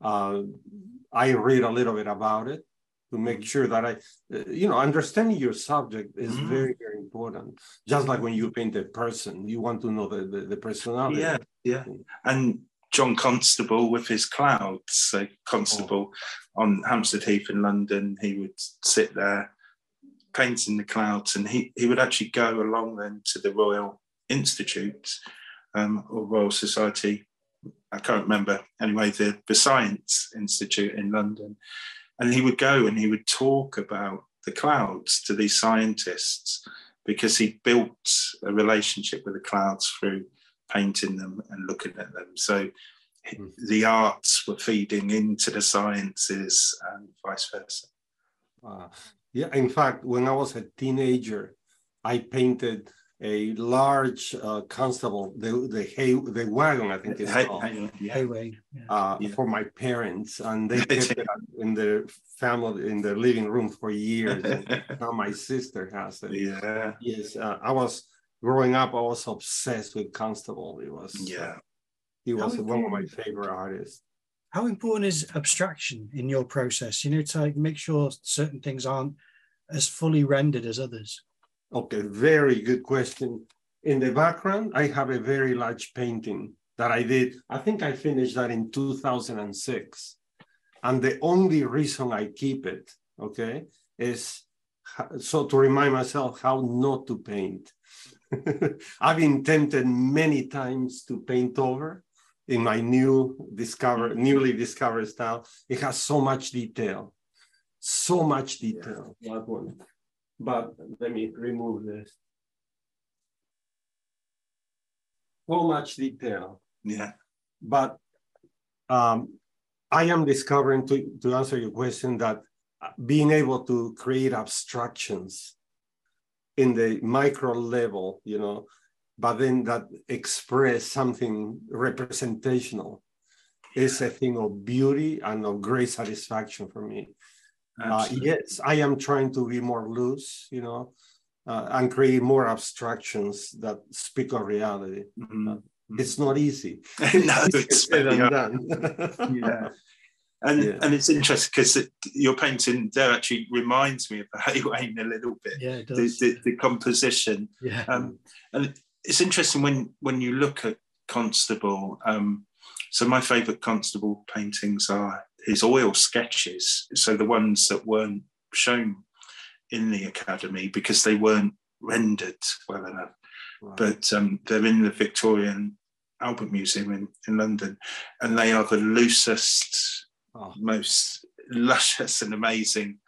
uh, I read a little bit about it to make mm-hmm. sure that I, uh, you know, understanding your subject is mm. very, very important. Just like when you paint a person, you want to know the, the, the personality. Yeah, yeah. And John Constable with his clouds. So Constable oh. on Hampstead Heath in London, he would sit there painting the clouds, and he he would actually go along then to the Royal Institute um, or Royal Society. I can't remember. Anyway, the the Science Institute in London, and he would go and he would talk about the clouds to these scientists because he built a relationship with the clouds through painting them and looking at them. So mm. the arts were feeding into the sciences and vice versa. Uh, yeah, in fact, when I was a teenager, I painted a large uh, constable, the the hay the wagon, I think it's called, hay, yeah. Hay Wain, yeah. Uh, yeah. for my parents, and they kept it in the family in the living room for years. now my sister has it. Yeah. Yes, uh, I was growing up. I was obsessed with Constable. It was uh, yeah. he was one of my favorite artists. How important is abstraction in your process? You know, to make sure certain things aren't as fully rendered as others. Okay, very good question. In the background, I have a very large painting that I did. I think I finished that in 2006. And the only reason I keep it, okay, is so to remind myself how not to paint. I've been tempted many times to paint over in my new discover, newly discovered style. It has so much detail, so much detail. That one but let me remove this. So much detail. Yeah. But um, I am discovering to, to answer your question that being able to create abstractions in the micro level, you know, but then that express something representational is a thing of beauty and of great satisfaction for me. Uh, yes, I am trying to be more loose, you know, uh, and create more abstractions that speak of reality. Mm-hmm. Uh, it's not easy. no, it's yeah. done. yeah. And, yeah. and it's interesting because it, your painting there actually reminds me of Wayne a little bit. Yeah, it does. The, the, the composition. Yeah. Um, and it's interesting when when you look at Constable. Um, so my favourite Constable paintings are his oil sketches. So the ones that weren't shown in the academy because they weren't rendered well enough. Right. But um, they're in the Victoria and Albert Museum in, in London, and they are the loosest, oh. most luscious and amazing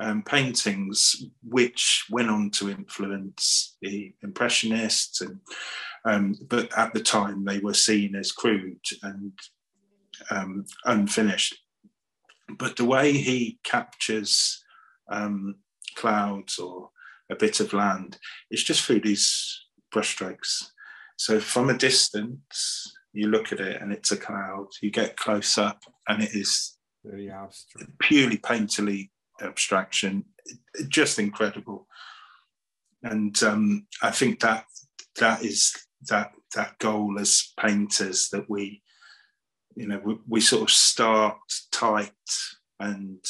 um, paintings, which went on to influence the Impressionists. And um, but at the time, they were seen as crude and um, unfinished. But the way he captures um, clouds or a bit of land is just through these brushstrokes. So from a distance, you look at it and it's a cloud. You get close up and it is very abstract, purely painterly abstraction, just incredible. And um, I think that that is that that goal as painters that we, you know, we, we sort of start tight and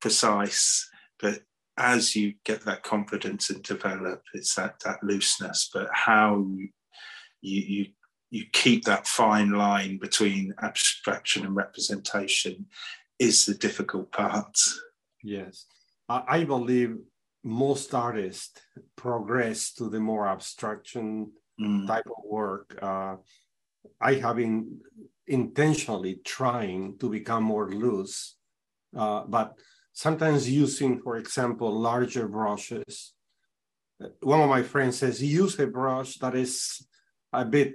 precise, but as you get that confidence and develop, it's that that looseness. But how you you you keep that fine line between abstraction and representation is the difficult part. Yes, I believe most artists progress to the more abstraction mm. type of work. Uh, I have been intentionally trying to become more loose, uh, but sometimes using, for example, larger brushes. One of my friends says, use a brush that is a bit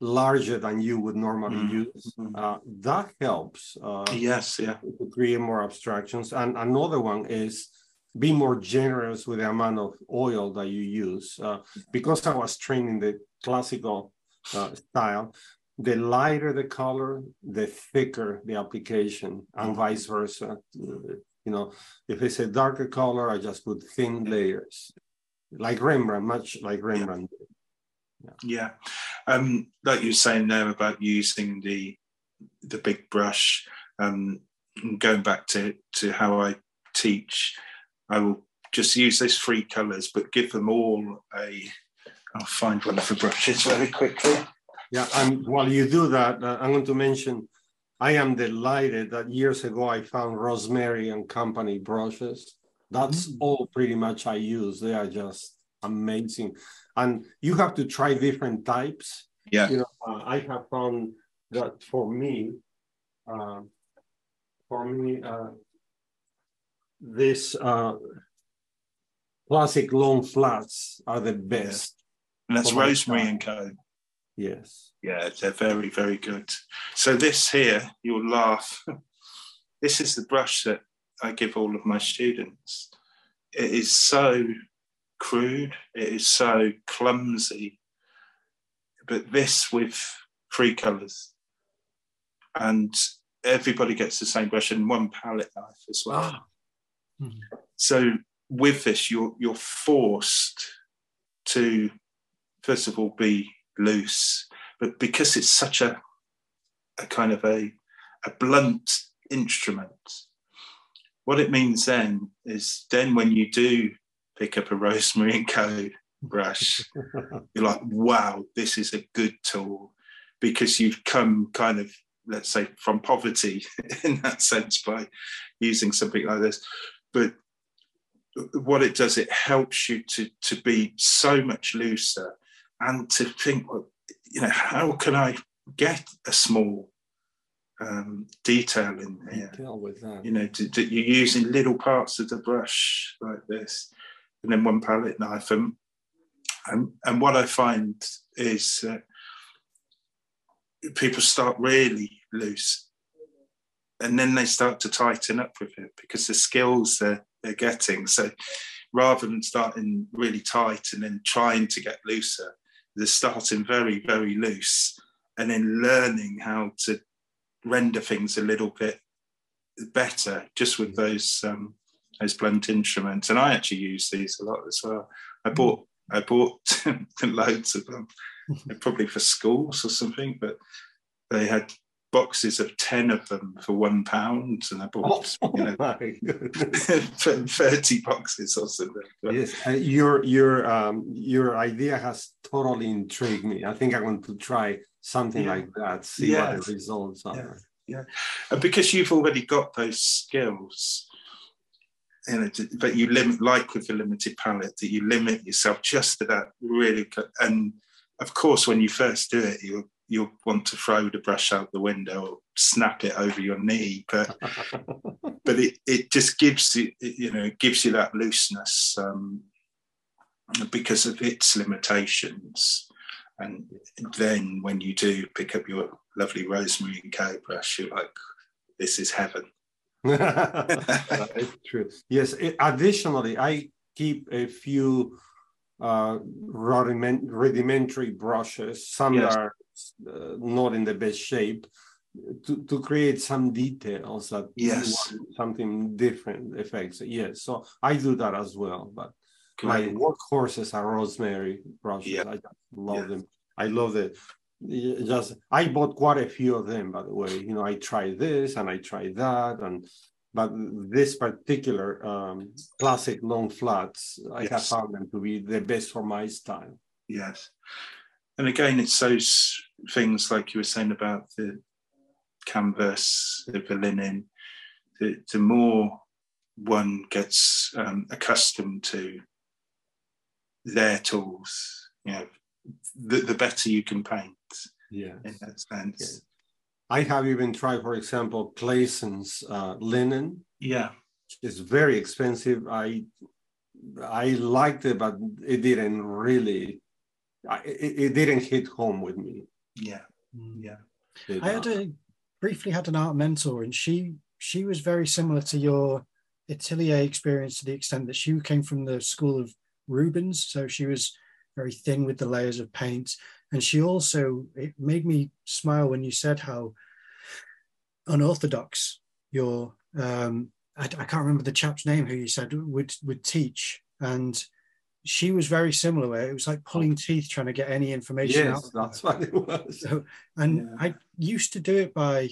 larger than you would normally mm-hmm. use. Uh, that helps. Uh, yes, yeah. To create more abstractions. And another one is be more generous with the amount of oil that you use. Uh, because I was trained in the classical uh, style, the lighter the color, the thicker the application, and vice versa. You know, if it's a darker color, I just put thin layers, like Rembrandt, much like Rembrandt. Yeah, yeah. Um, like you were saying there about using the the big brush. Um, going back to to how I teach, I will just use those three colours, but give them all a. I'll find one of the brushes very quickly. Yeah, and while you do that, uh, I'm going to mention I am delighted that years ago I found Rosemary and Company brushes. That's mm. all pretty much I use. They are just amazing. And you have to try different types. Yeah. You know, uh, I have found that for me, uh, for me, uh, this uh, classic long flats are the best. And that's Rosemary and Co. Yes. Yeah, they're very, very good. So this here, you'll laugh. this is the brush that I give all of my students. It is so crude, it is so clumsy, but this with three colours. And everybody gets the same brush and one palette knife as well. Mm-hmm. So with this, you're you're forced to first of all be loose, but because it's such a, a kind of a, a blunt instrument, what it means then is then when you do pick up a Rosemary and Co brush, you're like, wow, this is a good tool because you've come kind of, let's say, from poverty in that sense by using something like this. But what it does, it helps you to, to be so much looser and to think, well, you know, how can I get a small um, detail in here? Detail with that. You know, to, to, you're using little parts of the brush like this, and then one palette knife. And, and, and what I find is uh, people start really loose and then they start to tighten up with it because the skills they're, they're getting. So rather than starting really tight and then trying to get looser, they're starting very, very loose and then learning how to render things a little bit better just with those um, those blunt instruments. And I actually use these a lot as well. I mm. bought I bought loads of them, probably for schools or something, but they had boxes of 10 of them for one pound and I bought oh, you know, 30 boxes or something. Yes, uh, your your um, your idea has totally intrigued me. I think I want to try something yeah. like that, see yes. what the results are. Yeah. yeah. And because you've already got those skills, you know, but you limit, like with the limited palette, that you limit yourself just to that really. And of course, when you first do it, you you'll want to throw the brush out the window or snap it over your knee, but but it, it just gives you you know it gives you that looseness um, because of its limitations. And then when you do pick up your lovely rosemary and Co brush, you're like, this is heaven. it's true. Yes. Additionally, I keep a few uh, rudimentary brushes. Some yes. are not in the best shape to, to create some details that yes something different effects. Yes. So I do that as well. But my workhorses are rosemary brushes. Yeah. I love yeah. them. I love it. Just I bought quite a few of them, by the way. You know, I tried this and I tried that, and but this particular um, classic long flats, I yes. have found them to be the best for my style. Yes, and again, it's those things like you were saying about the canvas, the linen. The, the more one gets um, accustomed to their tools, you know, the, the better you can paint. Yeah, in that sense. Yeah. I have even tried, for example, Claessens uh, linen. Yeah, it's very expensive. I I liked it, but it didn't really. It, it didn't hit home with me. Yeah, mm. yeah. I had a briefly had an art mentor, and she she was very similar to your atelier experience to the extent that she came from the school of Rubens, so she was very thin with the layers of paint. And she also, it made me smile when you said how unorthodox your, um, I, I can't remember the chap's name who you said would, would teach. And she was very similar where it was like pulling teeth trying to get any information yes, out. that's what it was. So, and yeah. I used to do it by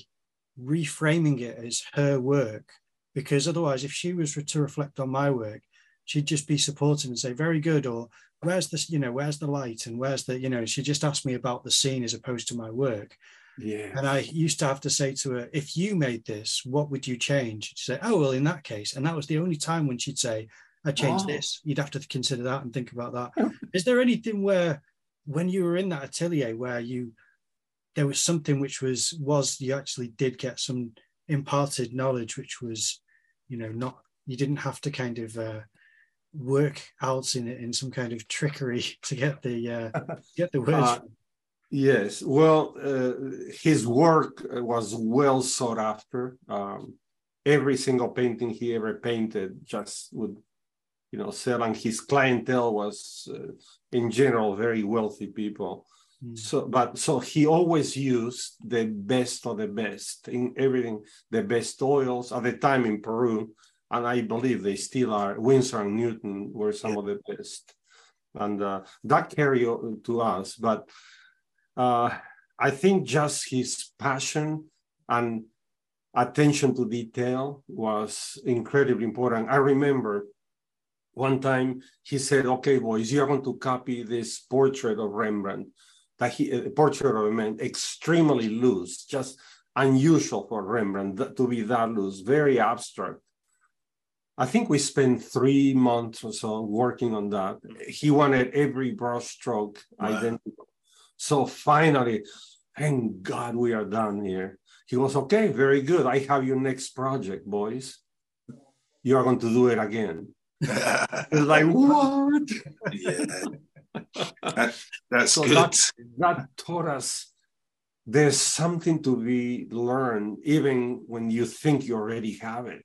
reframing it as her work because otherwise if she was to reflect on my work she'd just be supportive and say very good or where's this you know where's the light and where's the you know she just asked me about the scene as opposed to my work yeah and i used to have to say to her if you made this what would you change she'd say oh well in that case and that was the only time when she'd say i changed oh. this you'd have to consider that and think about that is there anything where when you were in that atelier where you there was something which was was you actually did get some imparted knowledge which was you know not you didn't have to kind of uh, work out in it in some kind of trickery to get the uh, get the words. Uh, yes, well, uh, his work was well sought after. Um, every single painting he ever painted just would, you know, sell, his clientele was, uh, in general, very wealthy people. Mm. So, but so he always used the best of the best in everything, the best oils at the time in Peru and I believe they still are. Winsor and Newton were some yeah. of the best, and uh, that carried to us. But uh, I think just his passion and attention to detail was incredibly important. I remember one time he said, "Okay, boys, you're going to copy this portrait of Rembrandt." That he a portrait of a man extremely loose, just unusual for Rembrandt to be that loose, very abstract I think we spent three months or so working on that. He wanted every brush stroke wow. identical. So finally, thank God we are done here. He was okay, very good. I have your next project, boys. You are going to do it again. It's like what? Yeah, that, that's so good. That, that taught us there's something to be learned even when you think you already have it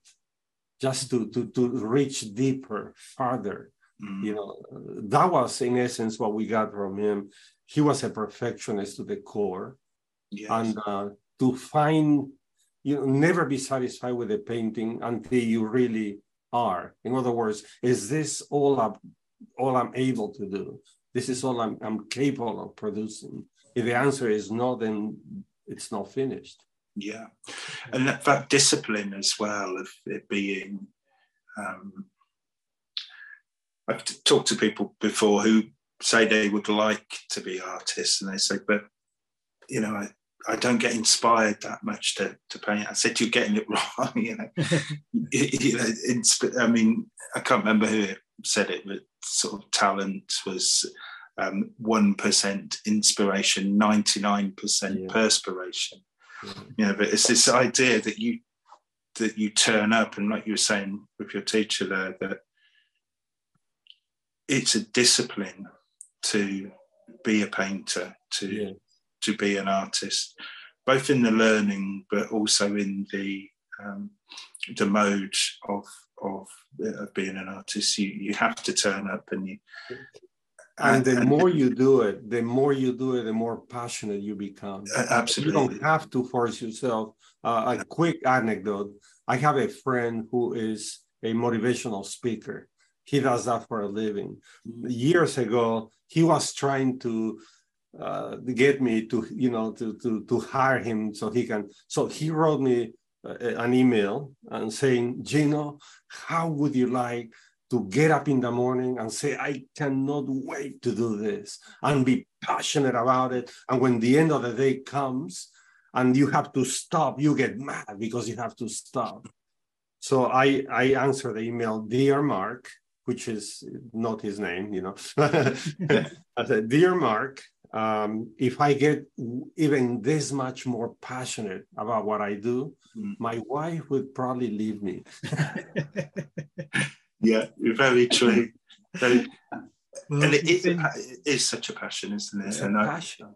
just to to to reach deeper farther mm. you know that was in essence what we got from him he was a perfectionist to the core yes. and uh, to find you know never be satisfied with a painting until you really are. In other words is this all i'm all i'm able to do? This is all i'm, I'm capable of producing. If the answer is no then it's not finished. Yeah. And that, that discipline as well of it being um, i've talked to people before who say they would like to be artists and they say but you know I, I don't get inspired that much to, to paint. I said you're getting it wrong. You know, you know I mean, I can't remember who said it, but sort of talent was um, one um, inspiration, ninety nine percent perspiration. Yeah. You know, but it's this idea that you that you turn up, and like you were saying with your teacher there, that it's a discipline to be a painter, to yeah to be an artist, both in the learning but also in the um, the mode of of, of being an artist. You you have to turn up and you. And, the and, more you do it, the more you do it, the more passionate you become. Absolutely, you don't have to force yourself. Uh, a quick anecdote: I have a friend who is a motivational speaker. He does that for a living. Years ago, he was trying to uh, get me to you know to, to to hire him so he can so he wrote me uh, an email and saying gino how would you like to get up in the morning and say i cannot wait to do this and be passionate about it? And when the end of the day comes and you have to stop you get mad because you have to stop. So i i answered the email dear mark which is not his name you know. I said dear mark um, if I get even this much more passionate about what I do, mm. my wife would probably leave me. yeah, very true. Very, well, and it is, been, it is such a passion, isn't it? It's and a I, passion.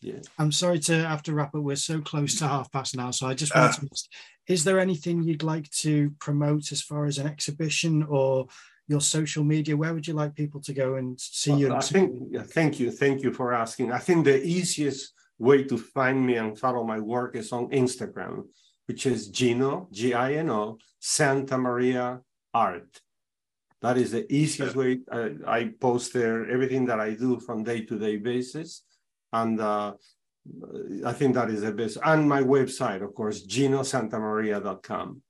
Yeah. I'm sorry to have to wrap up. We're so close to half past now. So I just want uh, to ask, is there anything you'd like to promote as far as an exhibition or your social media? Where would you like people to go and see you? I think, thank you. Thank you for asking. I think the easiest way to find me and follow my work is on Instagram, which is Gino, G I N O, Santa Maria Art. That is the easiest way. I, I post there everything that I do from day to day basis. And uh, I think that is the best. And my website, of course, ginosantamaria.com.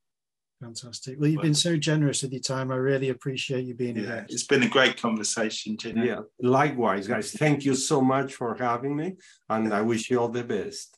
Fantastic. Well, you've been so generous with your time. I really appreciate you being yeah, here. It's been a great conversation, Gino. Yeah, likewise, guys. Thank you so much for having me, and I wish you all the best.